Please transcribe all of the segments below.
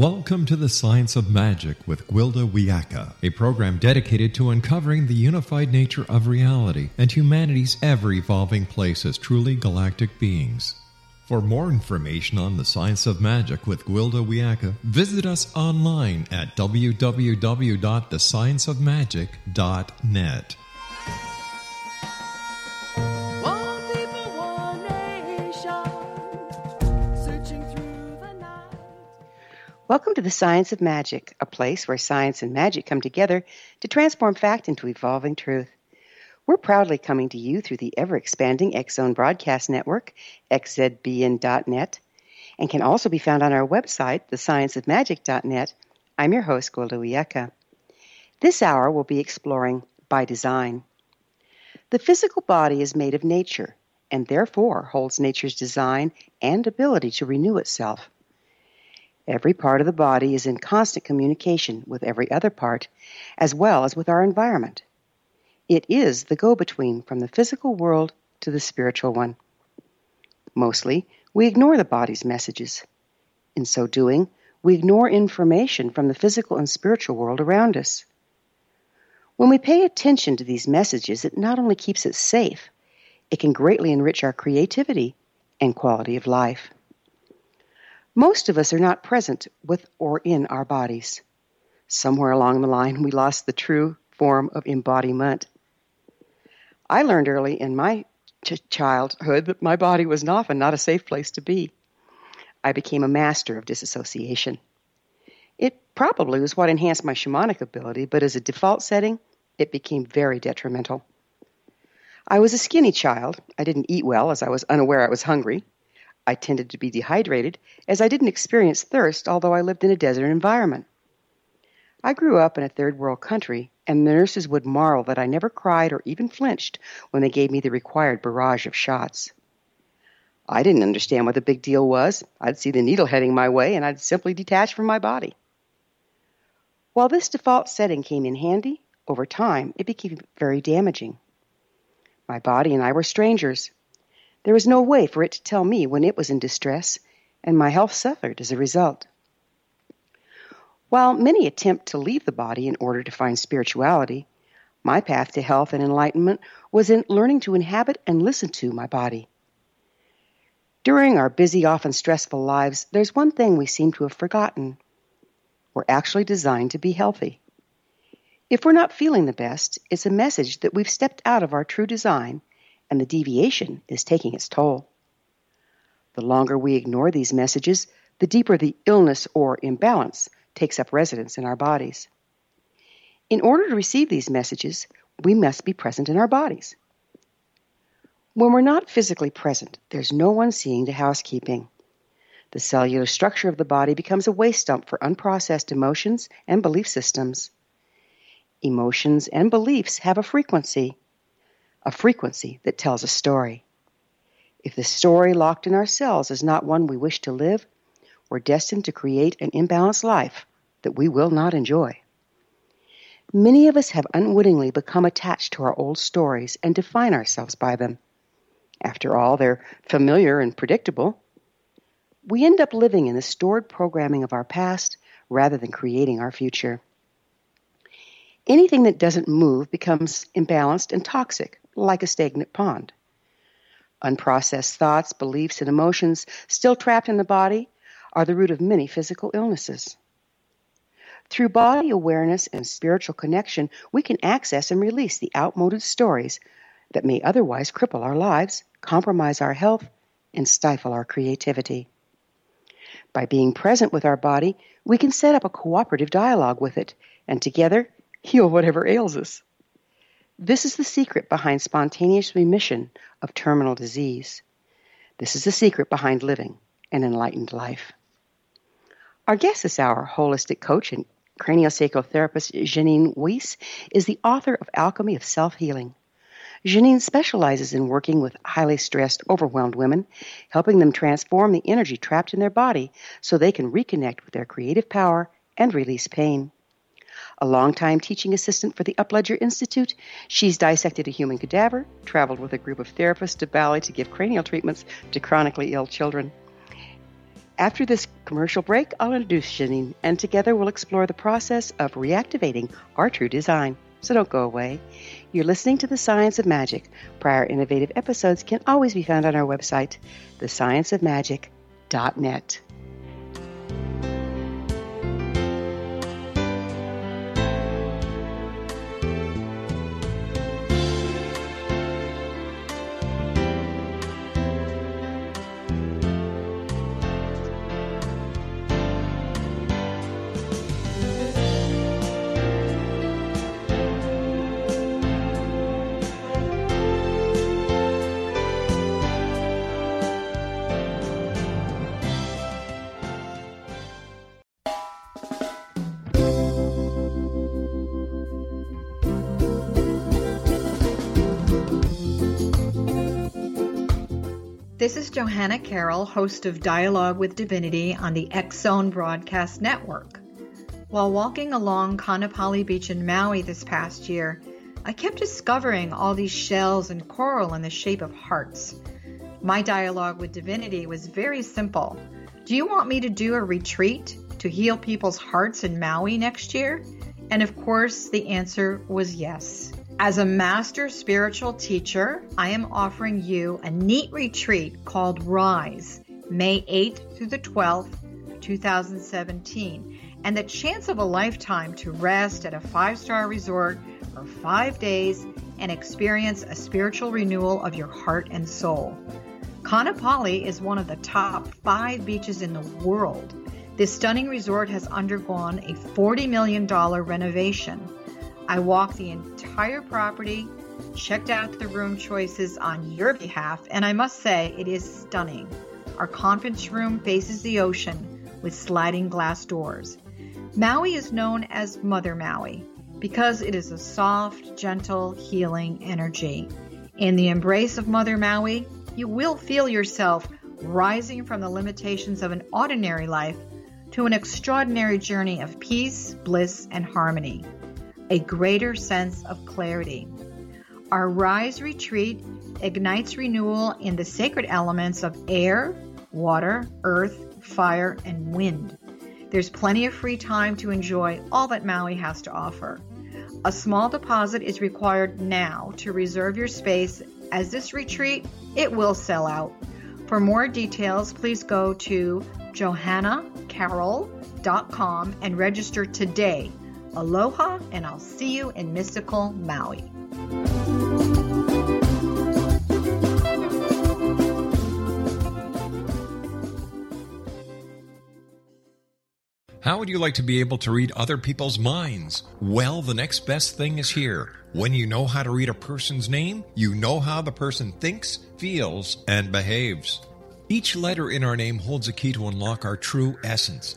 Welcome to the Science of Magic with Gwilda Wiyaka, a program dedicated to uncovering the unified nature of reality and humanity's ever evolving place as truly galactic beings. For more information on the Science of Magic with Gwilda Wiyaka, visit us online at www.thescienceofmagic.net. Welcome to the Science of Magic, a place where science and magic come together to transform fact into evolving truth. We're proudly coming to you through the ever expanding Zone Broadcast Network, xzbn.net, and can also be found on our website, thescienceofmagic.net. I'm your host, Gwilda. This hour we'll be exploring by design. The physical body is made of nature and therefore holds nature's design and ability to renew itself. Every part of the body is in constant communication with every other part, as well as with our environment. It is the go between from the physical world to the spiritual one. Mostly, we ignore the body's messages. In so doing, we ignore information from the physical and spiritual world around us. When we pay attention to these messages, it not only keeps us safe, it can greatly enrich our creativity and quality of life. Most of us are not present with or in our bodies. Somewhere along the line, we lost the true form of embodiment. I learned early in my ch- childhood that my body was often not a safe place to be. I became a master of disassociation. It probably was what enhanced my shamanic ability, but as a default setting, it became very detrimental. I was a skinny child. I didn't eat well as I was unaware I was hungry. I tended to be dehydrated as I didn't experience thirst, although I lived in a desert environment. I grew up in a third world country, and the nurses would marvel that I never cried or even flinched when they gave me the required barrage of shots. I didn't understand what the big deal was. I'd see the needle heading my way, and I'd simply detach from my body. While this default setting came in handy, over time it became very damaging. My body and I were strangers. There was no way for it to tell me when it was in distress, and my health suffered as a result. While many attempt to leave the body in order to find spirituality, my path to health and enlightenment was in learning to inhabit and listen to my body. During our busy, often stressful lives, there's one thing we seem to have forgotten. We're actually designed to be healthy. If we're not feeling the best, it's a message that we've stepped out of our true design and the deviation is taking its toll. The longer we ignore these messages, the deeper the illness or imbalance takes up residence in our bodies. In order to receive these messages, we must be present in our bodies. When we're not physically present, there's no one seeing to housekeeping. The cellular structure of the body becomes a waste dump for unprocessed emotions and belief systems. Emotions and beliefs have a frequency, a frequency that tells a story. If the story locked in our cells is not one we wish to live, we're destined to create an imbalanced life that we will not enjoy. Many of us have unwittingly become attached to our old stories and define ourselves by them. After all, they're familiar and predictable. We end up living in the stored programming of our past rather than creating our future. Anything that doesn't move becomes imbalanced and toxic, like a stagnant pond. Unprocessed thoughts, beliefs, and emotions still trapped in the body are the root of many physical illnesses. Through body awareness and spiritual connection, we can access and release the outmoded stories that may otherwise cripple our lives, compromise our health, and stifle our creativity. By being present with our body, we can set up a cooperative dialogue with it and together heal whatever ails us. This is the secret behind spontaneous remission of terminal disease. This is the secret behind living an enlightened life. Our guest this hour, holistic coach and craniosacral therapist Jeannine Wiest, is the author of Alchemy of Self Healing. Jeannine specializes in working with highly stressed, overwhelmed women, helping them transform the energy trapped in their body so they can reconnect with their creative power and release pain. A longtime teaching assistant for the Upledger Institute, she's dissected a human cadaver, traveled with a group of therapists to Bali to give cranial treatments to chronically ill children. After this commercial break, I'll introduce Jeannine, and together we'll explore the process of reactivating our true design. So don't go away. You're listening to The Science of Magic. Prior innovative episodes can always be found on our website, thescienceofmagic.net. Johanna Carroll, host of Dialogue with Divinity on the Zone Broadcast Network. While walking along Kaanapali Beach in Maui this past year, I kept discovering all these shells and coral in the shape of hearts. My dialogue with Divinity was very simple. Do you want me to do a retreat to heal people's hearts in Maui next year? And of course, the answer was yes. As a master spiritual teacher, I am offering you a neat retreat called Rise, May 8th through the 12th, 2017, and the chance of a lifetime to rest at a five star resort for five days and experience a spiritual renewal of your heart and soul. Kaanapali is one of the top five beaches in the world. This stunning resort has undergone a $40 million renovation. I walked the entire property, checked out the room choices on your behalf, and I must say it is stunning. Our conference room faces the ocean with sliding glass doors. Maui is known as Mother Maui because it is a soft, gentle, healing energy. In the embrace of Mother Maui, you will feel yourself rising from the limitations of an ordinary life to an extraordinary journey of peace, bliss, and harmony a greater sense of clarity. Our Rise retreat ignites renewal in the sacred elements of air, water, earth, fire, and wind. There's plenty of free time to enjoy all that Maui has to offer. A small deposit is required now to reserve your space as this retreat, it will sell out. For more details, please go to johannacarroll.com and register today. Aloha, and I'll see you in mystical Maui. How would you like to be able to read other people's minds? Well, the next best thing is here. When you know how to read a person's name, you know how the person thinks, feels, and behaves. Each letter in our name holds a key to unlock our true essence.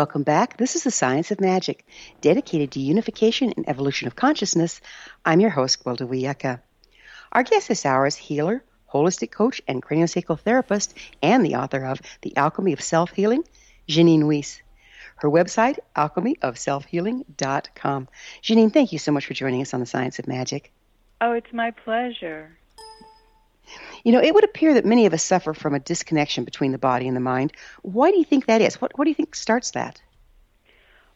Welcome back. This is the Science of Magic, dedicated to unification and evolution of consciousness. I'm your host, Gwilda Wiyaka. Our guest this hour is healer, holistic coach, and craniosacral therapist, and the author of The Alchemy of Self Healing, Jeannine Wiest. Her website, alchemyofselfhealing.com. Jeannine, thank you so much for joining us on the Science of Magic. Oh, it's my pleasure. You know, it would appear that many of us suffer from a disconnection between the body and the mind. Why do you think that is? What, what do you think starts that?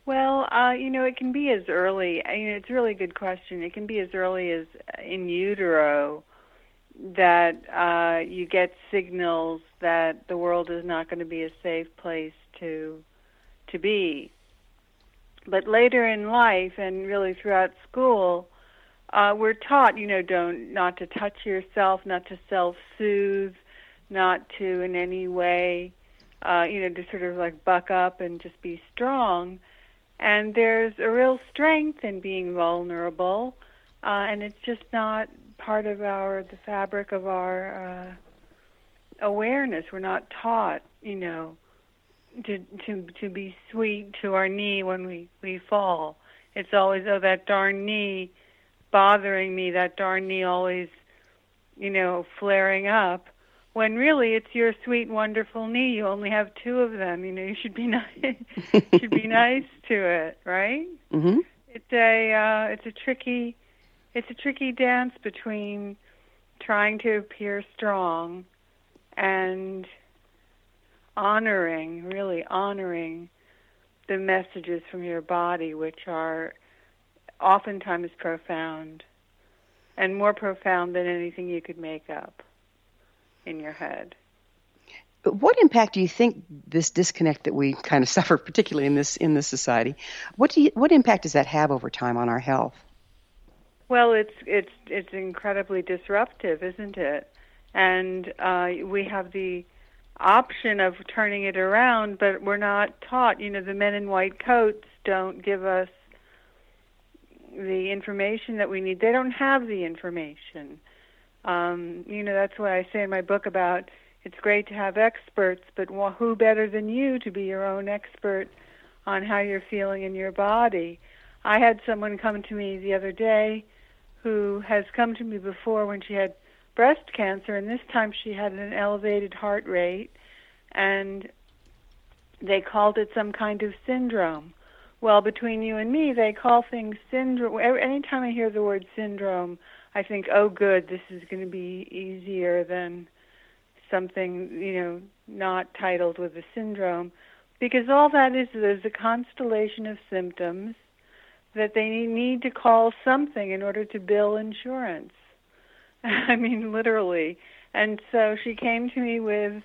Well, uh, you know, it can be as early. You know, it's a really good question. It can be as early as in utero that uh, you get signals that the world is not going to be a safe place to to be. But later in life, and really throughout school, uh, we're taught, you know, don't not to touch yourself, not to self-soothe, not to in any way, uh, you know, to sort of like buck up and just be strong. And there's a real strength in being vulnerable, uh, and it's just not part of our the fabric of our uh, awareness. We're not taught, you know, to to to be sweet to our knee when we we fall. It's always oh that darn knee bothering me, that darn knee always, you know, flaring up. When really it's your sweet, wonderful knee. You only have two of them. You know, you should be nice. should be nice to it, right? Mm-hmm. It's a uh, it's a tricky it's a tricky dance between trying to appear strong and honoring, really honoring the messages from your body, which are oftentimes profound and more profound than anything you could make up in your head. What impact do you think this disconnect that we kind of suffer, particularly in this in this society, what do you, what impact does that have over time on our health? Well, it's it's it's incredibly disruptive, isn't it? And uh, we have the option of turning it around, but we're not taught. You know, the men in white coats don't give us the information that we need. They don't have the information. Um, you know, that's why I say in my book about it's great to have experts, but who better than you to be your own expert on how you're feeling in your body? I had someone come to me the other day who has come to me before when she had breast cancer, and this time she had an elevated heart rate, and they called it some kind of syndrome. Well, between you and me, they call things syndrome. Anytime I hear the word syndrome, I think, oh, good, this is going to be easier than something, you know, not titled with a syndrome. Because all that is is a constellation of symptoms that they need to call something in order to bill insurance. I mean, literally. And so she came to me with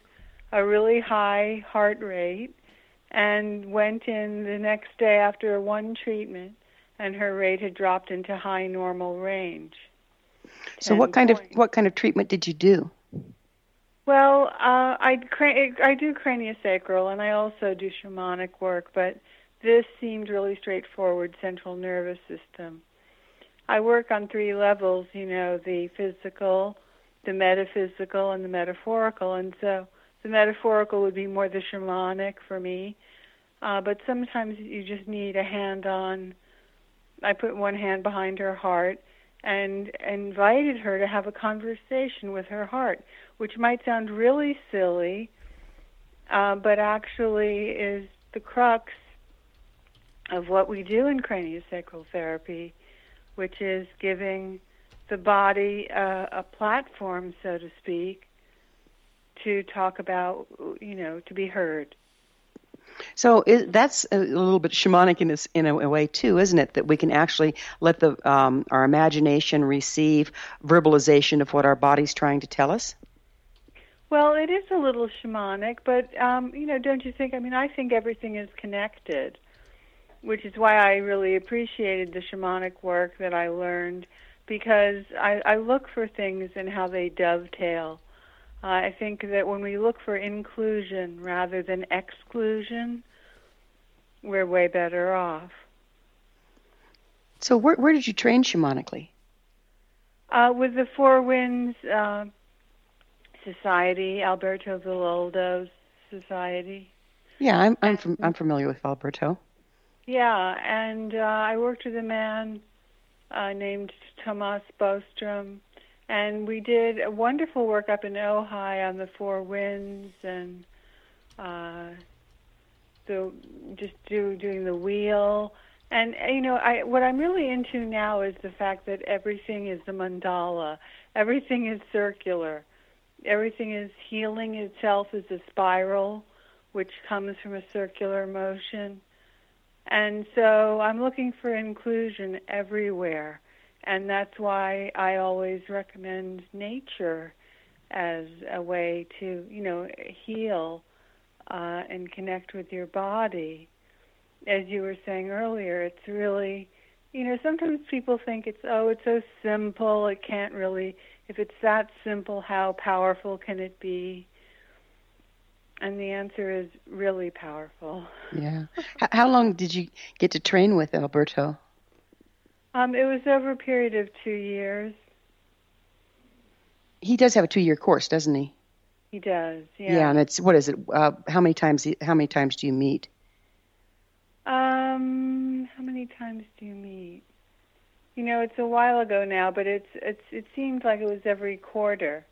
a really high heart rate and went in the next day after one treatment, and her rate had dropped into high normal range. So what kind of what kind of treatment did you do? Well, uh, I cra- I do craniosacral and I also do shamanic work, but this seemed really straightforward central nervous system. I work on three levels, you know, the physical, the metaphysical, and the metaphorical, and so the metaphorical would be more the shamanic for me. Uh, but sometimes you just need a hand on. I put one hand behind her heart and invited her to have a conversation with her heart which might sound really silly, uh, but actually is the crux of what we do in craniosacral therapy, which is giving the body a, a platform, so to speak, to talk about, you know, to be heard. So is, that's a little bit shamanic in, this, in a, a way too, isn't it? That we can actually let the um, our imagination receive verbalization of what our body's trying to tell us. Well, it is a little shamanic, but um, you know, don't you think? I mean, I think everything is connected, which is why I really appreciated the shamanic work that I learned because I, I look for things and how they dovetail. Uh, I think that when we look for inclusion rather than exclusion, we're way better off. So where where did you train shamanically? Uh, with the Four Winds uh, Society, Alberto Villoldo's society. Yeah, I'm I'm from, I'm familiar with Alberto. Yeah, and uh, I worked with a man uh, named Tomas Bostrom, and we did a wonderful work up in Ojai on the Four Winds and uh, the just do doing the wheel. And uh, you know, I what I'm really into now is the fact that everything is the mandala. Everything is circular. Everything is healing itself as a spiral, which comes from a circular motion. And so I'm looking for inclusion everywhere. And that's why I always recommend nature as a way to, you know, heal uh, and connect with your body. As you were saying earlier, it's really, you know, sometimes people think it's, oh, it's so simple, it can't really, if it's that simple, how powerful can it be? And the answer is really powerful. Yeah. How long did you get to train with Alberto? Um, it was over a period of two years. He does have a two year course, doesn't he? He does, yeah. Yeah, and it's what is it? Uh, how many times? How many times do you meet? Um, how many times do you meet? You know, it's a while ago now, but it's it's it seems like it was every quarter.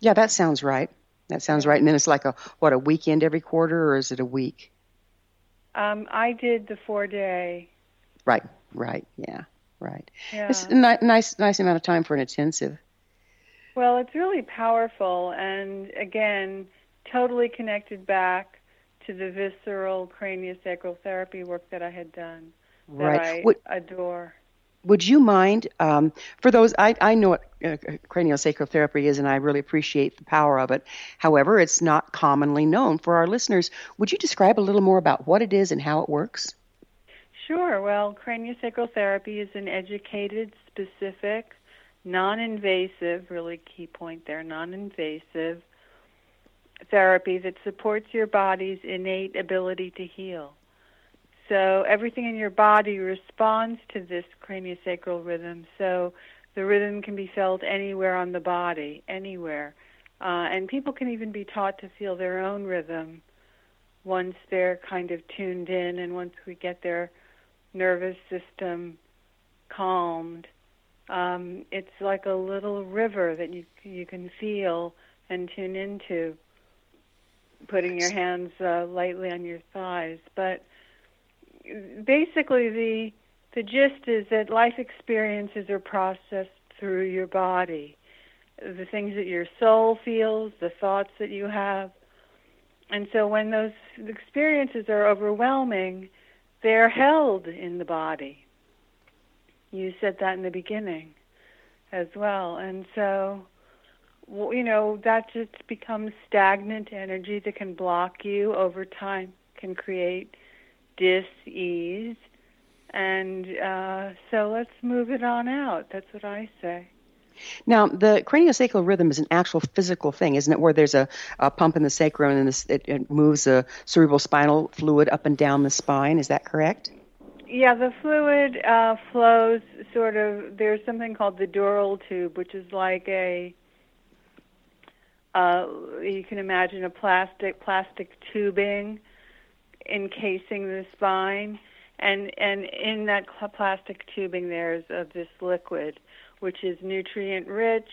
Yeah, that sounds right. That sounds right. And then it's like a what a weekend every quarter, or is it a week? Um, I did the four day. Right. Right. Yeah. Right. Yeah. It's a ni- nice, nice amount of time for an intensive. Well, it's really powerful, and again, totally connected back to the visceral craniosacral therapy work that I had done. That Right. I Would adore. Would you mind um, for those? I I know what uh, craniosacral therapy is, and I really appreciate the power of it. However, it's not commonly known for our listeners. Would you describe a little more about what it is and how it works? Sure. Well, craniosacral therapy is an educated, specific, non invasive, really key point there, non invasive therapy that supports your body's innate ability to heal. So everything in your body responds to this craniosacral rhythm. So the rhythm can be felt anywhere on the body, anywhere. Uh, and people can even be taught to feel their own rhythm once they're kind of tuned in and once we get their nervous system calmed. Um, it's like a little river that you you can feel and tune into. Putting your hands uh, lightly on your thighs, but basically the the gist is that life experiences are processed through your body, the things that your soul feels, the thoughts that you have, and so when those experiences are overwhelming, they're held in the body. You said that in the beginning as well. And so you know, that just becomes stagnant energy that can block you over time, can create dis-ease. And uh, so let's move it on out. That's what I say. Now, the craniosacral rhythm is an actual physical thing, isn't it? Where there's a, a pump in the sacrum and this, it, it moves the cerebral spinal fluid up and down the spine. Is that correct? Yeah, the fluid uh, flows sort of. There's something called the dural tube, which is like a. Uh, you can imagine a plastic plastic tubing encasing the spine, and and in that plastic tubing there's uh, this liquid, which is nutrient rich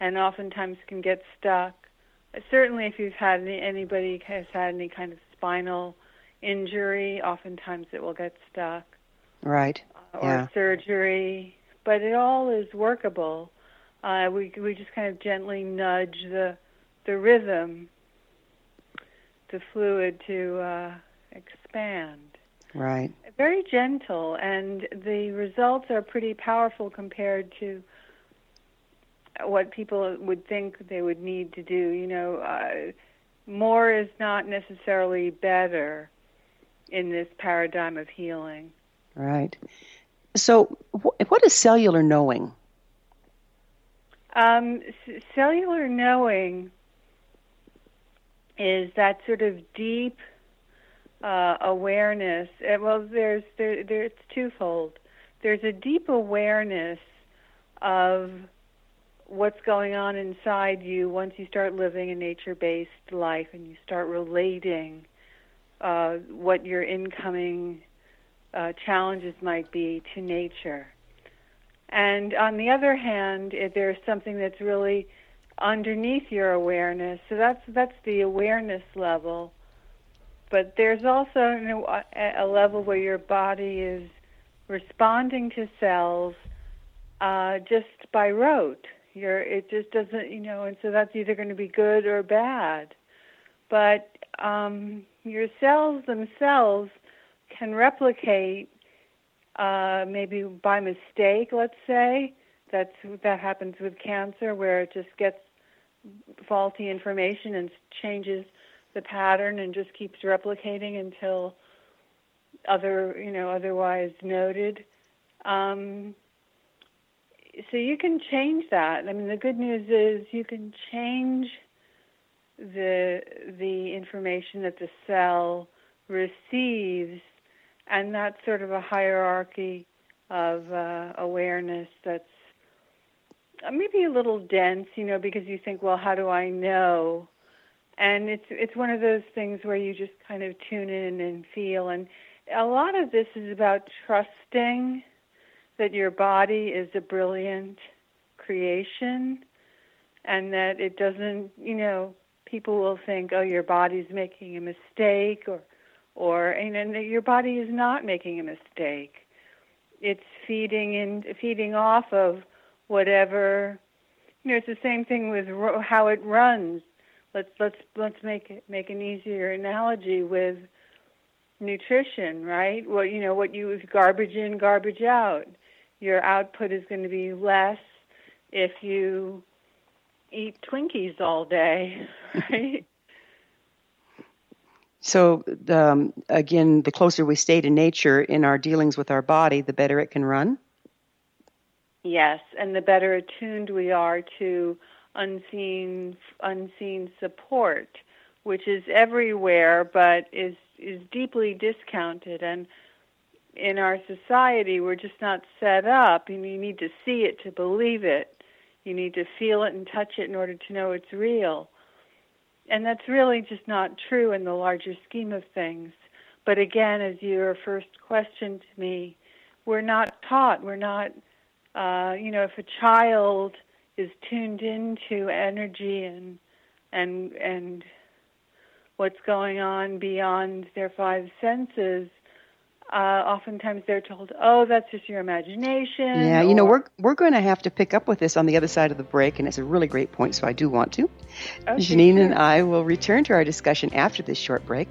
and oftentimes can get stuck. Certainly, if you've had any, anybody has had any kind of spinal injury, oftentimes it will get stuck Right. or Yeah. surgery, but it all is workable. Uh, we we just kind of gently nudge the the rhythm, the fluid to uh, expand. Right. Very gentle, and the results are pretty powerful compared to what people would think they would need to do. You know, uh, more is not necessarily better in this paradigm of healing. Right. So, wh- what is cellular knowing? Um, c- cellular knowing is that sort of deep uh, awareness. Uh, well, there's there, there it's twofold. There's a deep awareness of what's going on inside you once you start living a nature-based life and you start relating uh, what your incoming uh, challenges might be to nature. And on the other hand, if there's something that's really underneath your awareness. So that's that's the awareness level. But there's also you know, a, level where your body is responding to cells uh, just by rote. You're, it just doesn't, you know, and so that's either going to be good or bad. But um, your cells themselves can replicate uh, maybe by mistake, let's say. That's that happens with cancer, where it just gets faulty information and changes the pattern and just keeps replicating until other, you know, otherwise noted. Um, so you can change that. I mean, the good news is you can change the the information that the cell receives, and that's sort of a hierarchy of uh, awareness that's uh, maybe a little dense, you know, because you think, well, how do I know? And it's it's one of those things where you just kind of tune in and feel. And a lot of this is about trusting that your body is a brilliant creation, and that it doesn't, you know, people will think, oh, your body's making a mistake, or or and, and your body is not making a mistake. It's feeding in, feeding off of whatever. You know, it's the same thing with ro- how it runs. Let's let's let's make it make an easier analogy with nutrition, right? Well, you know, what you is garbage in, garbage out. Your output is going to be less if you eat Twinkies all day, right? So, um, again, the closer we stay to nature in our dealings with our body, the better it can run. Yes, and the better attuned we are to unseen unseen support, which is everywhere but is is deeply discounted and in our society we're just not set up and you need to see it to believe it. You need to feel it and touch it in order to know it's real. And that's really just not true in the larger scheme of things. But again, as your first question to me, we're not taught, we're not uh, you know, if a child is tuned into energy and and and what's going on beyond their five senses, uh, oftentimes they're told, "Oh, that's just your imagination." Yeah, you know, we're we're going to have to pick up with this on the other side of the break, and it's a really great point, so I do want to. Okay, Jeannine sure. and I will return to our discussion after this short break.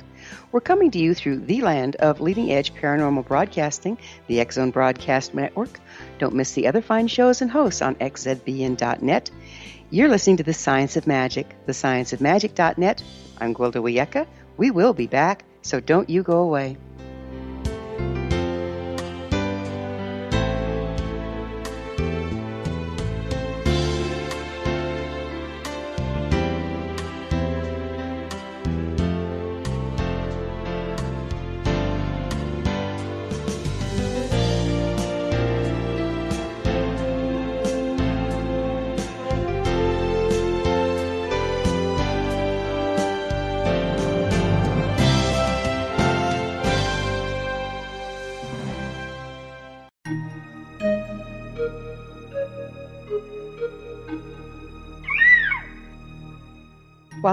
We're coming to you through the land of leading edge paranormal broadcasting, the X Zone Broadcast Network. Don't miss the other fine shows and hosts on xzbn.net. You're listening to The Science of Magic, the Science of thescienceofmagic.net. I'm Gwilda Wiyaka. We will be back, so don't you go away.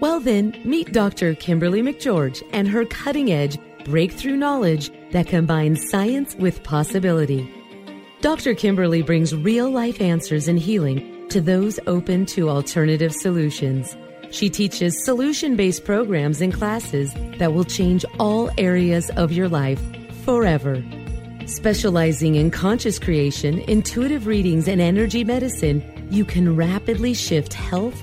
Well, then, meet Dr. Kimberly McGeorge and her cutting edge breakthrough knowledge that combines science with possibility. Dr. Kimberly brings real life answers and healing to those open to alternative solutions. She teaches solution based programs and classes that will change all areas of your life forever. Specializing in conscious creation, intuitive readings, and energy medicine, you can rapidly shift health,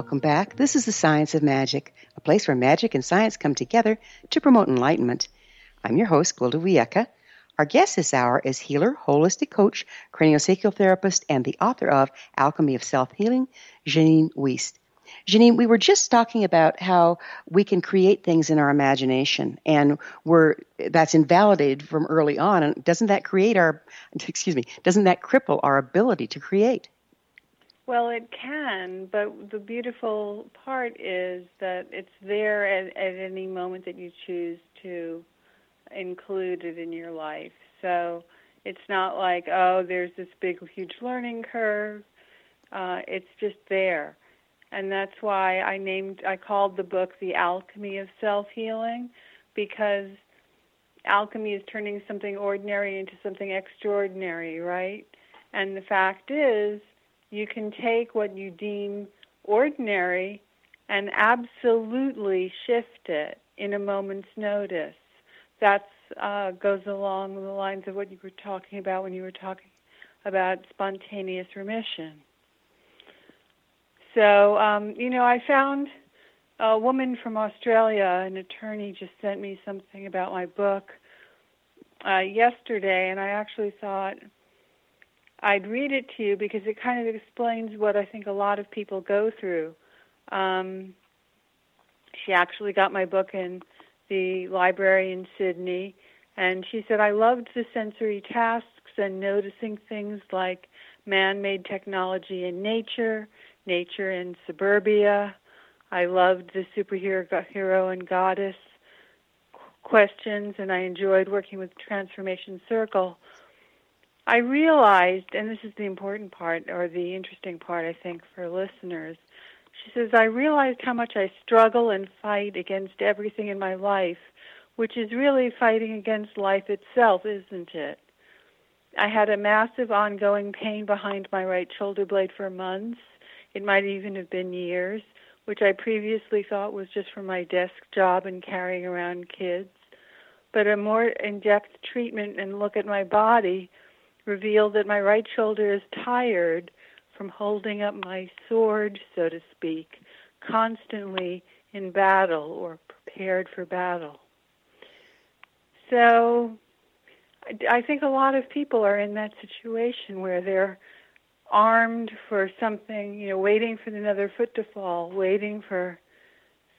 Welcome back. This is the Science of Magic, a place where magic and science come together to promote enlightenment. I'm your host, Gwilda Wiyaka. Our guest this hour is healer, holistic coach, craniosacral therapist, and the author of Alchemy of Self Healing, Jeannine Wiest. Jeannine, we were just talking about how we can create things in our imagination, and we're that's invalidated from early on. And doesn't that create our, excuse me, doesn't that cripple our ability to create? Well, it can, but the beautiful part is that it's there at, at any moment that you choose to include it in your life. So it's not like, oh, there's this big, huge learning curve. Uh, it's just there. And that's why I named, I called the book The Alchemy of Self Healing, because alchemy is turning something ordinary into something extraordinary, right? And the fact is, you can take what you deem ordinary and absolutely shift it in a moment's notice. That uh, goes along the lines of what you were talking about when you were talking about spontaneous remission. So, um, you know, I found a woman from Australia, an attorney, just sent me something about my book uh, yesterday, and I actually thought I'd read it to you because it kind of explains what I think a lot of people go through. Um, she actually got my book in the library in Sydney, and she said, I loved the sensory tasks and noticing things like man made technology in nature, nature in suburbia. I loved the superhero hero and goddess questions, and I enjoyed working with Transformation Circle. I realized, and this is the important part, or the interesting part, I think, for listeners. She says, I realized how much I struggle and fight against everything in my life, which is really fighting against life itself, isn't it? I had a massive ongoing pain behind my right shoulder blade for months. It might even have been years, which I previously thought was just from my desk job and carrying around kids. But a more in depth treatment and look at my body revealed that my right shoulder is tired from holding up my sword, so to speak, constantly in battle or prepared for battle. So I think a lot of people are in that situation where they're armed for something, you know, waiting for another foot to fall, waiting for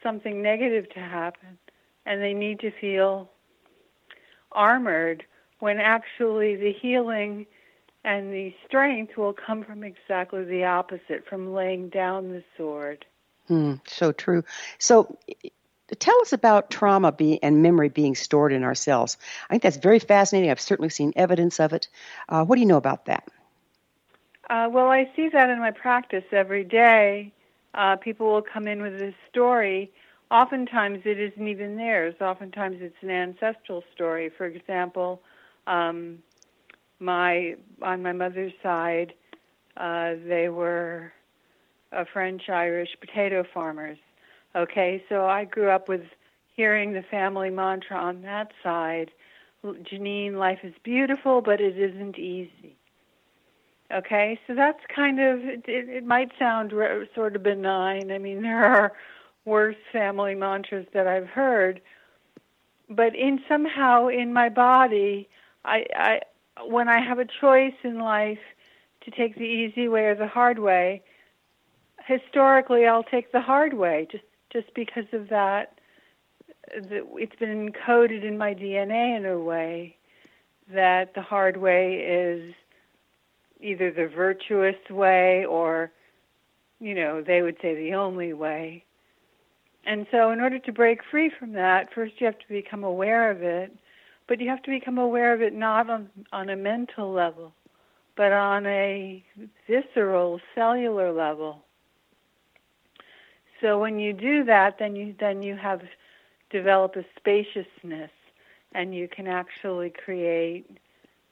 something negative to happen, and they need to feel armored when actually the healing and the strength will come from exactly the opposite, from laying down the sword. Hmm, so true. So tell us about trauma be, and memory being stored in ourselves. I think that's very fascinating. I've certainly seen evidence of it. Uh, what do you know about that? Uh, well, I see that in my practice every day. Uh, people will come in with a story. Oftentimes, it isn't even theirs. Oftentimes, it's an ancestral story. For example, um, my on my mother's side, uh, they were uh, French Irish potato farmers. Okay, so I grew up with hearing the family mantra on that side. Jeannine, life is beautiful, but it isn't easy. Okay, so that's kind of it, it might sound re- sort of benign. I mean, there are worse family mantras that I've heard, but in somehow in my body, I, I when I have a choice in life to take the easy way or the hard way, historically I'll take the hard way just just because of that. The, it's been encoded in my DNA in a way that the hard way is either the virtuous way or, you know, they would say the only way. And so, in order to break free from that, first you have to become aware of it, but you have to become aware of it not on, on a mental level, but on a visceral, cellular level. So when you do that, then you then you have develop a spaciousness, and you can actually create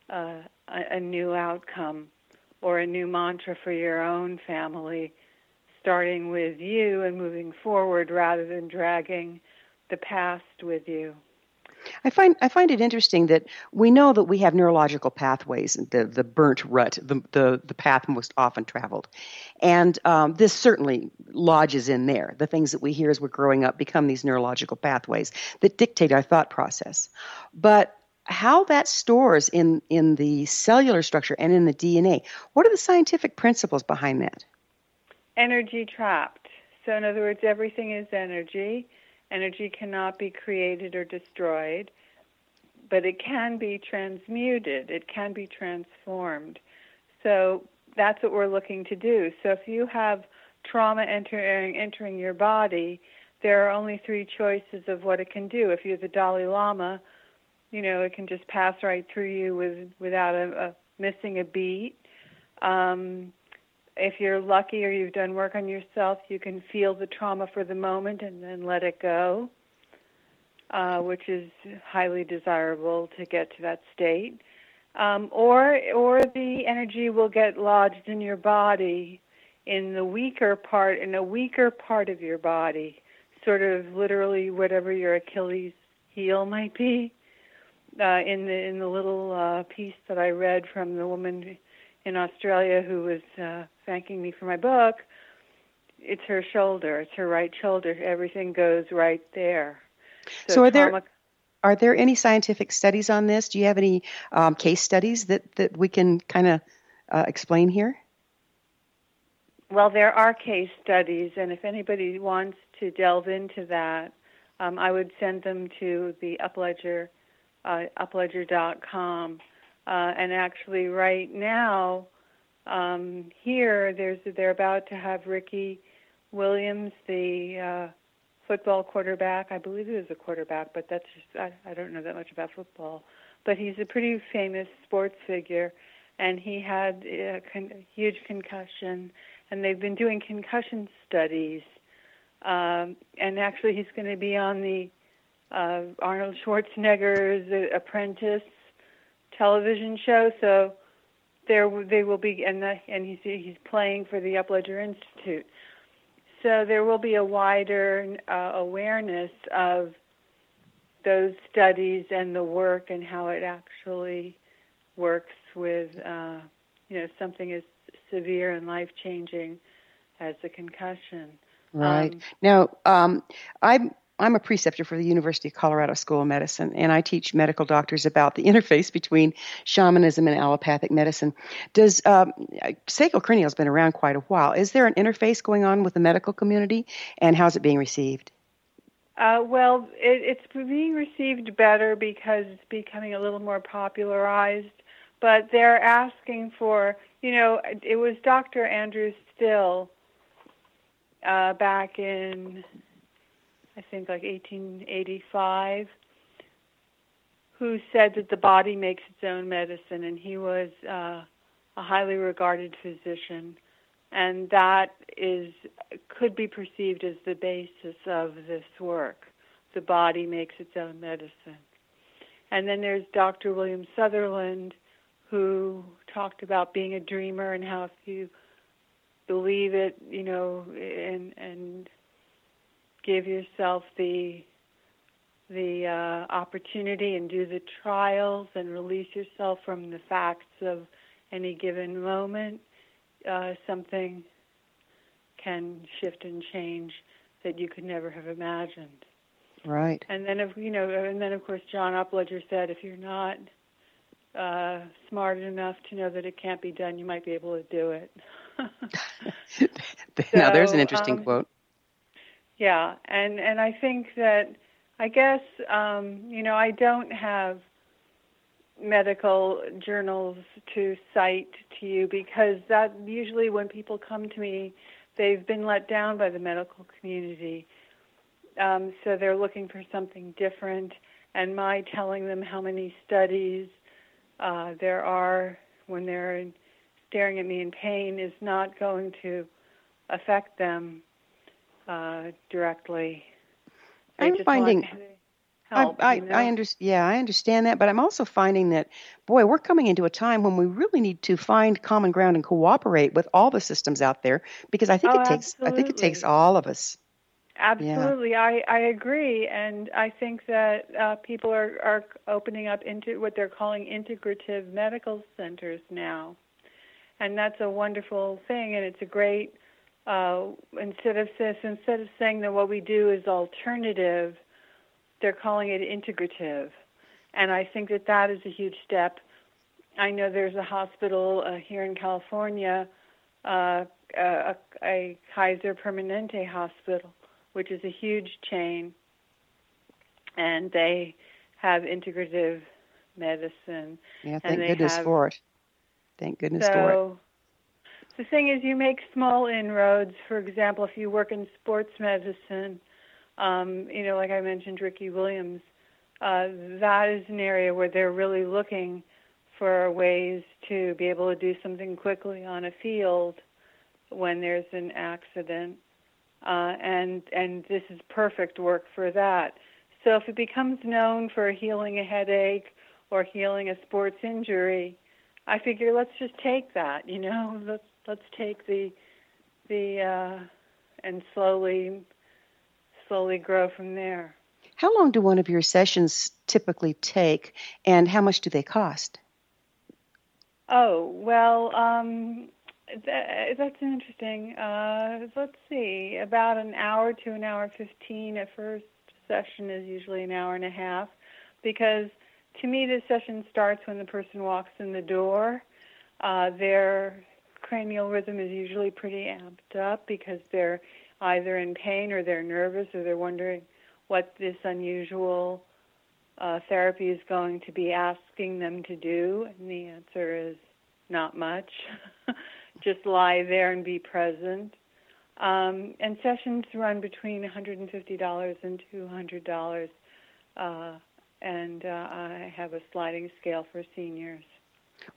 uh, a, a new outcome or a new mantra for your own family, starting with you and moving forward rather than dragging the past with you. I find I find it interesting that we know that we have neurological pathways, the the burnt rut, the the, the path most often traveled, and um, this certainly lodges in there. The things that we hear as we're growing up become these neurological pathways that dictate our thought process. But how that stores in, in the cellular structure and in the DNA. What are the scientific principles behind that? Energy trapped. So, in other words, everything is energy. Energy cannot be created or destroyed, but it can be transmuted, it can be transformed. So, that's what we're looking to do. So if you have trauma entering entering your body, there are only three choices of what it can do. If you're the Dalai Lama, you know it can just pass right through you with without a, a missing a beat. Um, if you're lucky or you've done work on yourself, you can feel the trauma for the moment and then let it go, uh, which is highly desirable to get to that state. Um, or, or the energy will get lodged in your body, in the weaker part, in a weaker part of your body, sort of literally whatever your Achilles heel might be. Uh, in the in the little uh, piece that I read from the woman in Australia who was uh, thanking me for my book, it's her shoulder. It's her right shoulder. Everything goes right there. So, So are there- trauma- Are there any scientific studies on this? Do you have any um, case studies that, that we can kind of uh, explain here? Well, there are case studies, and if anybody wants to delve into that, um, I would send them to the Upledger, uh, upledger.com. Uh, and actually, right now, um, here, there's they're about to have Ricky Williams, the uh, football quarterback. I believe he was a quarterback, but that's just I, I don't know that much about football. But he's a pretty famous sports figure, and he had a con- huge concussion, and they've been doing concussion studies. Um, and actually, he's going to be on the uh, Arnold Schwarzenegger's uh, Apprentice television show. So there, they will be, and the, and he's he's playing for the Upledger Institute. So there will be a wider uh, awareness of those studies and the work and how it actually works with, uh, you know, something as severe and life changing as a concussion. Right. Um, now, um, I'm I'm a preceptor for the University of Colorado School of Medicine, and I teach medical doctors about the interface between shamanism and allopathic medicine. Does um, sacral has been around quite a while? Is there an interface going on with the medical community, and how's it being received? Uh, well, it, it's being received better because it's becoming a little more popularized. But they're asking for, you know, it was Dr. Andrew Still uh, back in, I think, like 1885, who said that the body makes its own medicine, and he was uh, a highly regarded physician and that is could be perceived as the basis of this work. The body makes its own medicine. And then there's Dr. William Sutherland, who talked about being a dreamer and how if you believe it, you know, and and give yourself the the uh, opportunity and do the trials and release yourself from the facts of any given moment, uh, something can shift and change that you could never have imagined. Right. And then, if you know, and then of course, John Upledger said, if you're not uh, smart enough to know that it can't be done, you might be able to do it. now, there's an interesting um, quote. Yeah, and and I think that I guess um, you know I don't have medical journals to cite to you because that usually when people come to me, they've been let down by the medical community. Um, so they're looking for something different, and my telling them how many studies uh, there are when they're staring at me in pain is not going to affect them uh, directly. I'm just finding- help. I, I, you know? I under, yeah, I understand that, but I'm also finding that, boy, we're coming into a time when we really need to find common ground and cooperate with all the systems out there because I think Oh, it takes, I think it takes all of us. Absolutely, I, I agree, and I think that uh, people are, are opening up into what they're calling integrative medical centers now, and that's a wonderful thing, and it's a great uh, instead of this, instead of saying that what we do is alternative, they're calling it integrative, and I think that that is a huge step. I know there's a hospital uh, here in California, uh, a, a Kaiser Permanente hospital which is a huge chain, and they have integrative medicine. Yeah, And thank goodness have- for it. Thank goodness for it. The thing is, you make small inroads. For example, if you work in sports medicine, um, you know, like I mentioned, Ricky Williams, uh, that is an area where they're really looking for ways to be able to do something quickly on a field when there's an accident. Uh, and and this is perfect work for that. So if it becomes known for healing a headache or healing a sports injury, I figure let's just take that. You know, let's let's take the the uh, and slowly slowly grow from there. How long do one of your sessions typically take, and how much do they cost? Oh well, um, th- that's interesting. Uh, let's see, about an hour to an hour fifteen. A first session is usually an hour and a half, because to me the session starts when the person walks in the door. Uh, their cranial rhythm is usually pretty amped up because they're either in pain or they're nervous or they're wondering what this unusual uh, therapy is going to be asking them to do? And the answer is not much. Just lie there and be present. Um, and sessions run between $150 and $200. Uh, and uh, I have a sliding scale for seniors.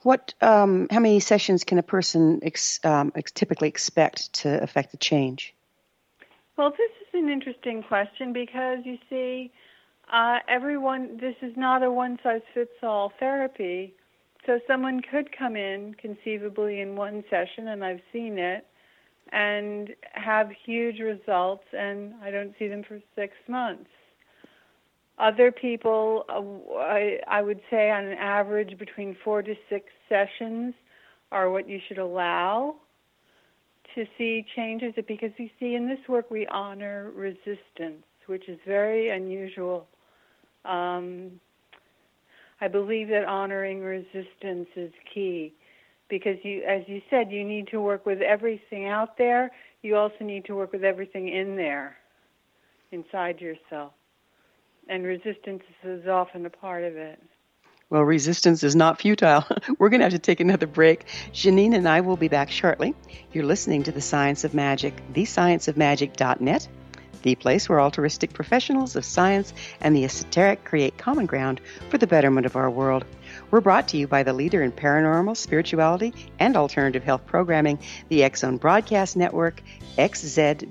What, um, how many sessions can a person ex, um, ex- typically expect to affect the change? Well, this is an interesting question because you see, uh, everyone, this is not a one size fits all therapy. So someone could come in conceivably in one session, and I've seen it, and have huge results, and I don't see them for six months. Other people, uh, I, I would say on an average between four to six sessions are what you should allow to see changes because you see in this work we honor resistance, which is very unusual. Um, I believe that honoring resistance is key because you, as you said, you need to work with everything out there. You also need to work with everything in there, inside yourself, and resistance is often a part of it. Well, resistance is not futile. We're going to have to take another break. Jeannine and I will be back shortly. You're listening to The Science of Magic, thescienceofmagic.net, the place where altruistic professionals of science and the esoteric create common ground for the betterment of our world. We're brought to you by the leader in paranormal, spirituality, and alternative health programming, the Zone Broadcast Network, xzbn.net.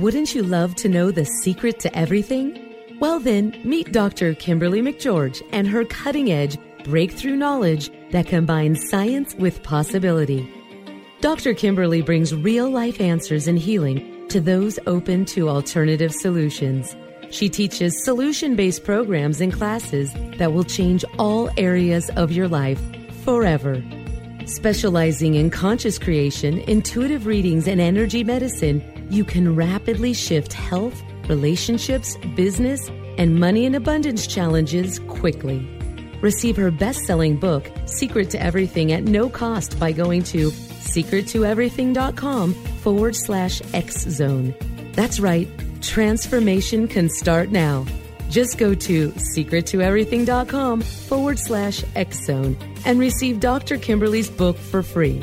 Wouldn't you love to know the secret to everything? Well, then, meet Dr. Kimberly McGeorge and her cutting edge breakthrough knowledge that combines science with possibility. Dr. Kimberly brings real life answers and healing to those open to alternative solutions. She teaches solution based programs and classes that will change all areas of your life forever. Specializing in conscious creation, intuitive readings, and energy medicine, you can rapidly shift health, relationships, business, and money and abundance challenges quickly. Receive her best selling book, Secret to Everything, at no cost by going to secrettoeverything.com forward slash X Zone. That's right, transformation can start now. Just go to secrettoeverything.com forward slash X and receive Dr. Kimberly's book for free.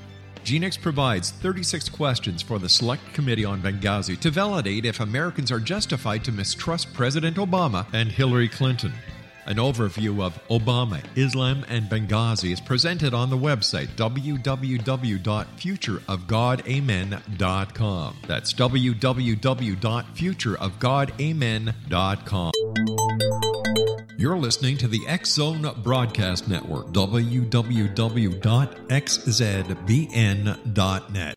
Genix provides 36 questions for the Select Committee on Benghazi to validate if Americans are justified to mistrust President Obama and Hillary Clinton. An overview of Obama, Islam, and Benghazi is presented on the website www.futureofgodamen.com. That's www.futureofgodamen.com. You're listening to the X Zone Broadcast Network, www.xzbn.net.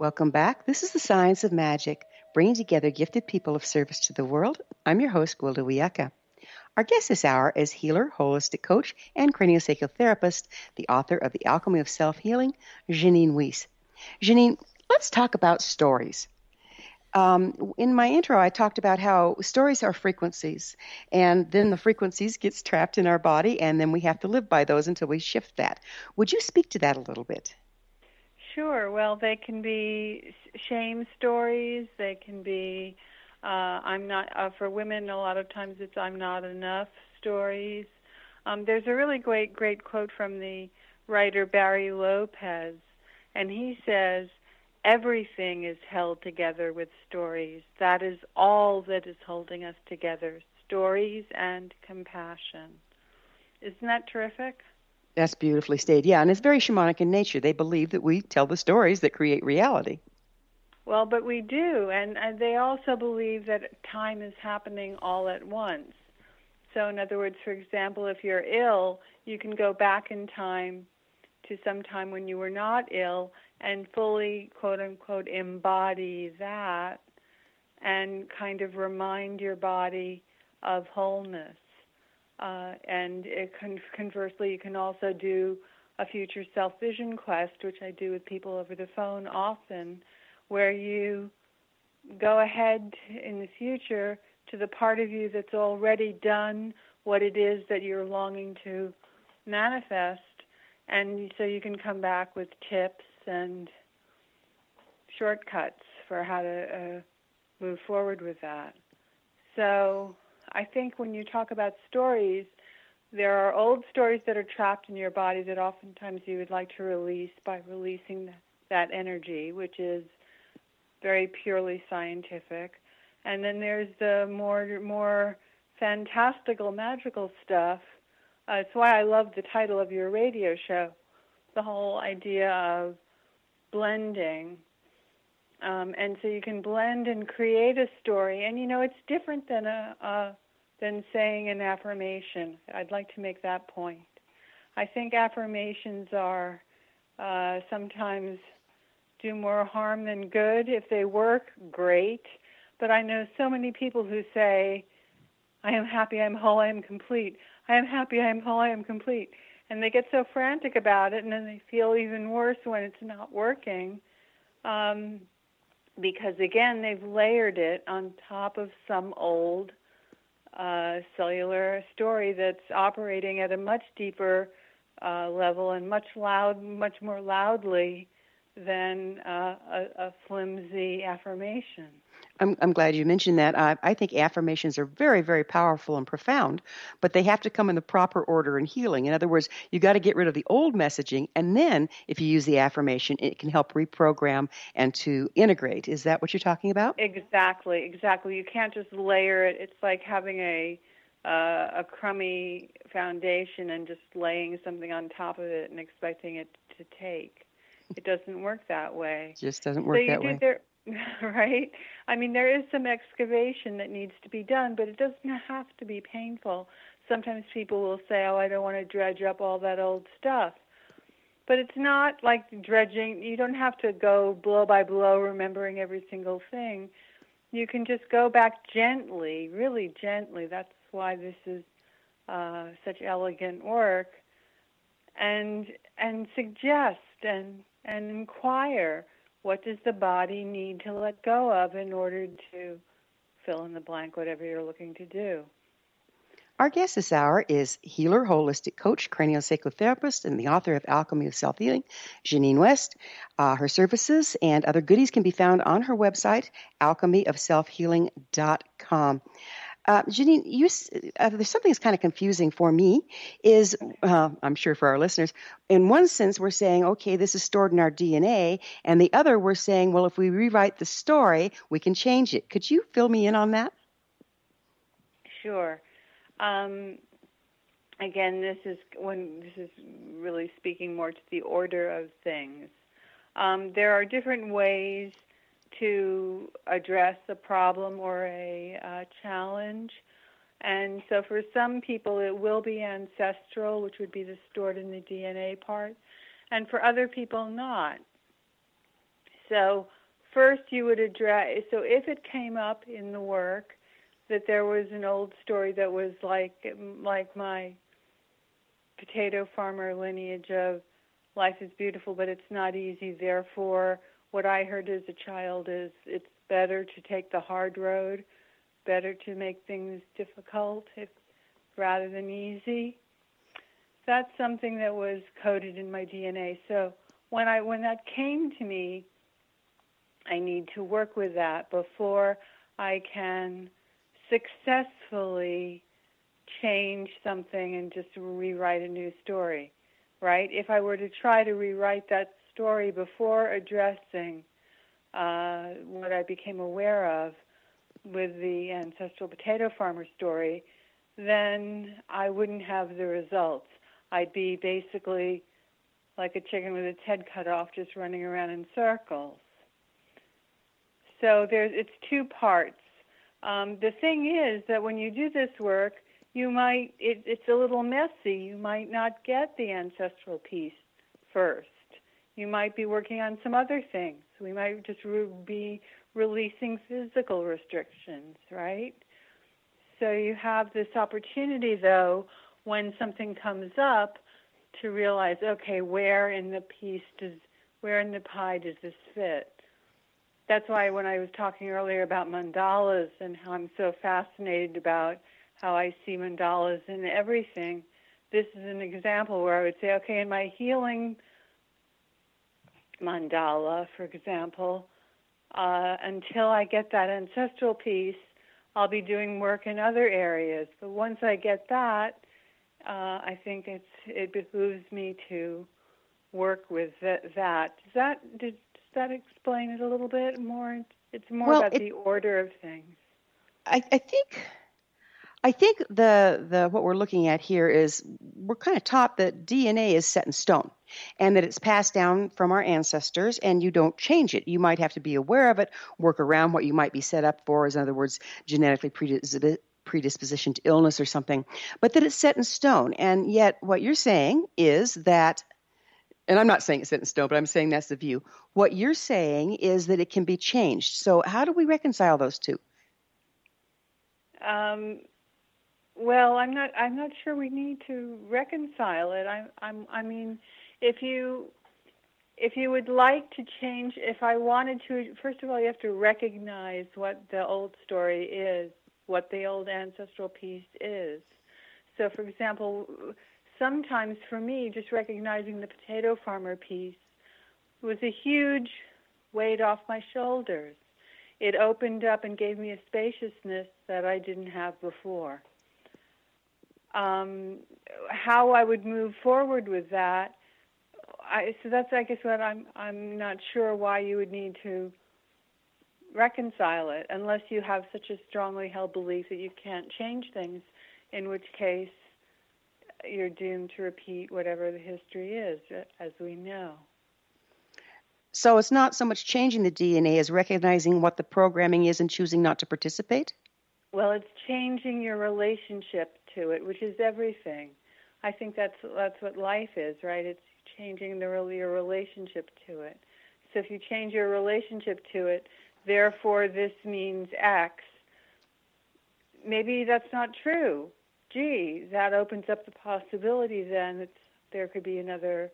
Welcome back. This is the Science of Magic, bringing together gifted people of service to the world. I'm your host, Gwilda Wiyaka. Our guest this hour is healer, holistic coach, and craniosacral therapist, the author of The Alchemy of Self Healing, Jeannine Wiest. Jeannine, let's talk about stories. Um, in my intro, I talked about how stories are frequencies, and then the frequencies gets trapped in our body, and then we have to live by those until we shift that. Would you speak to that a little bit? Sure. Well, they can be shame stories. They can be uh, I'm not uh, for women. A lot of times it's I'm not enough stories. Um, there's a really great great quote from the writer Barry Lopez, and he says, "Everything is held together with stories. That is all that is holding us together. Stories and compassion." Isn't that terrific? That's beautifully stated. Yeah, and it's very shamanic in nature. They believe that we tell the stories that create reality. Well, but we do, and, and they also believe that time is happening all at once. So, in other words, for example, if you're ill, you can go back in time to some time when you were not ill and fully, quote unquote, embody that and kind of remind your body of wholeness. Uh, and con- conversely, you can also do a future self vision quest, which I do with people over the phone often, where you go ahead in the future to the part of you that's already done what it is that you're longing to manifest. And so you can come back with tips and shortcuts for how to uh, move forward with that. So I think when you talk about stories, there are old stories that are trapped in your body that oftentimes you would like to release by releasing that energy, which is very purely scientific. And then there's the more more fantastical, magical stuff. Uh, it's why I love the title of your radio show, the whole idea of blending. Um, and so you can blend and create a story, and you know it's different than a, a than saying an affirmation. I'd like to make that point. I think affirmations are uh, sometimes do more harm than good. If they work, great. But I know so many people who say, I am happy, I am whole, I am complete. I am happy, I am whole, I am complete. And they get so frantic about it, and then they feel even worse when it's not working. Um, because again, they've layered it on top of some old uh, cellular story that's operating at a much deeper uh, level and much loud, much more loudly than uh, a, a flimsy affirmation. I'm, I'm glad you mentioned that. I, I think affirmations are very, very powerful and profound, but they have to come in the proper order and healing. In other words, you got to get rid of the old messaging, and then if you use the affirmation, it can help reprogram and to integrate. Is that what you're talking about? Exactly, exactly. You can't just layer it. It's like having a uh, a crummy foundation and just laying something on top of it and expecting it to take. It doesn't work that way. It just doesn't work so you that do way. There, right? I mean, there is some excavation that needs to be done, but it doesn't have to be painful. Sometimes people will say, "Oh, I don't want to dredge up all that old stuff." But it's not like dredging. You don't have to go blow by blow remembering every single thing. You can just go back gently, really gently. That's why this is uh, such elegant work. And and suggest and and inquire what does the body need to let go of in order to fill in the blank, whatever you're looking to do. Our guest this hour is healer, holistic coach, craniosacral therapist, and the author of Alchemy of Self Healing, Jeannine Wiest. Uh, her services and other goodies can be found on her website, alchemyofselfhealing.com. Uh, Jeannine, you, uh, there's something that's kind of confusing for me. Is uh, I'm sure for our listeners. In one sense, we're saying, okay, this is stored in our DNA, and the other, we're saying, well, if we rewrite the story, we can change it. Could you fill me in on that? Sure. Um, again, this is when this is really speaking more to the order of things. Um, there are different ways to address a problem or a uh, challenge. And so for some people, it will be ancestral, which would be the stored in the DNA part, and for other people, not. So first, you would address. So if it came up in the work that there was an old story that was like like my potato farmer lineage of life is beautiful, but it's not easy. Therefore, what I heard as a child is it's better to take the hard road, better to make things difficult if, rather than easy. That's something that was coded in my DNA. So when I when that came to me, I need to work with that before I can successfully change something and just rewrite a new story, right? If I were to try to rewrite that story before addressing uh, what I became aware of with the ancestral potato farmer story, then I wouldn't have the results. I'd be basically like a chicken with its head cut off, just running around in circles. So there's it's two parts. Um, the thing is that when you do this work, you might it, it's a little messy. You might not get the ancestral piece first. You might be working on some other things. We might just re- be releasing physical restrictions, right? So you have this opportunity, though, when something comes up, to realize, okay, where in the piece does, where in the pie does this fit? That's why when I was talking earlier about mandalas and how I'm so fascinated about how I see mandalas in everything. This is an example where I would say, okay, in my healing mandala, for example, uh, until I get that ancestral piece, I'll be doing work in other areas. But once I get that, uh, I think it's it behooves me to work with th- that. Does that did, does that explain it a little bit more? It's more Well, about it- the order of things. I, I think I think the the what we're looking at here is we're kind of taught that DNA is set in stone and that it's passed down from our ancestors and you don't change it. You might have to be aware of it, work around what you might be set up for, as in other words, genetically predisp- predisposition to illness or something, but that it's set in stone. And yet what you're saying is that and I'm not saying it's set in stone, but I'm saying that's the view. What you're saying is that it can be changed. So how do we reconcile those two? Um, well, I'm not. I'm not sure we need to reconcile it. I, I'm. I mean, if you if you would like to change, if I wanted to, first of all, you have to recognize what the old story is, what the old ancestral piece is. So, for example, sometimes for me, just recognizing the potato farmer piece was a huge weight off my shoulders. It opened up and gave me a spaciousness that I didn't have before. Um, how I would move forward with that, I, so that's I guess what I'm I'm not sure why you would need to reconcile it unless you have such a strongly held belief that you can't change things, in which case you're doomed to repeat whatever the history is, as we know. So it's not so much changing the DNA as recognizing what the programming is and choosing not to participate? Well, it's changing your relationship to it, which is everything. I think that's that's what life is, right? It's changing the your relationship to it. So if you change your relationship to it, therefore this means X. Maybe that's not true. Gee, that opens up the possibility then that there could be another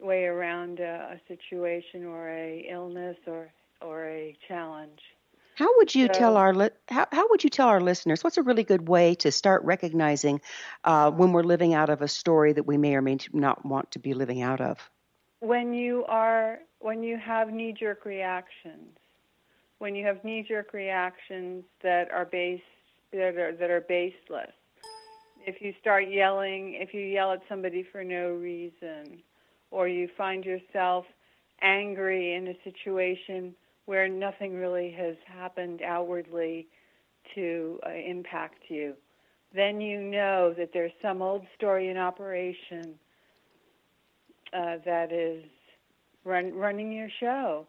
way around a, a situation or a illness or or a challenge. How would you So- tell our li- how, how would you tell our listeners what's a really good way to start recognizing uh, when we're living out of a story that we may or may not want to be living out of? when you are when you have knee jerk reactions when you have knee jerk reactions that are based that are that are baseless if you start yelling if you yell at somebody for no reason or you find yourself angry in a situation where nothing really has happened outwardly to uh, impact you then you know that there's some old story in operation uh, that is run, running your show.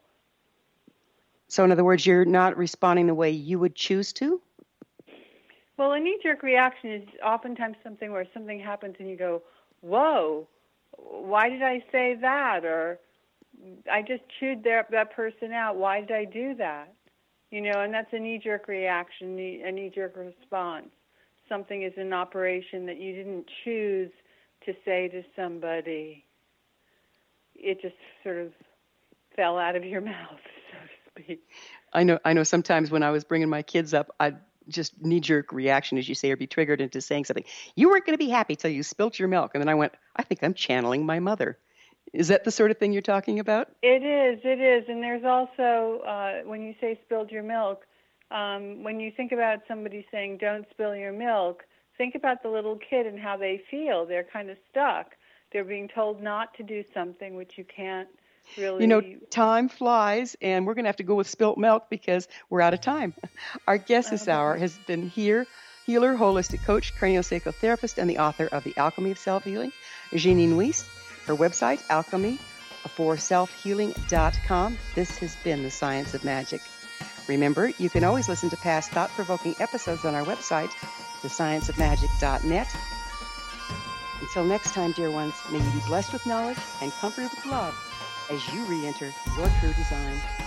So, in other words, you're not responding the way you would choose to? Well, a knee jerk reaction is oftentimes something where something happens and you go, Whoa, why did I say that? Or I just chewed that, that person out. Why did I do that? You know, and that's a knee jerk reaction, a knee jerk response. Something is in operation that you didn't choose to say to somebody. It just sort of fell out of your mouth, so to speak. I know. I know. Sometimes when I was bringing my kids up, I'd just knee jerk reaction, as you say, or be triggered into saying something. You weren't going to be happy till you spilt your milk, and then I went, I think I'm channeling my mother. Is that the sort of thing you're talking about? It is, it is, and there's also uh, when you say spilled your milk, um, when you think about somebody saying "don't spill your milk," think about the little kid and how they feel. They're kind of stuck. They're being told not to do something which you can't really. You know, time flies, and we're going to have to go with spilt milk because we're out of time. Our guest this hour has been here, healer, holistic coach, craniosacral therapist, and the author of The Alchemy of Self Healing, Jeannine Wiest. Her website, Alchemy for selfhealing.com. This has been The Science of Magic. Remember, you can always listen to past thought provoking episodes on our website, thescienceofmagic.net. Until next time, dear ones, may you be blessed with knowledge and comforted with love as you re enter your true design.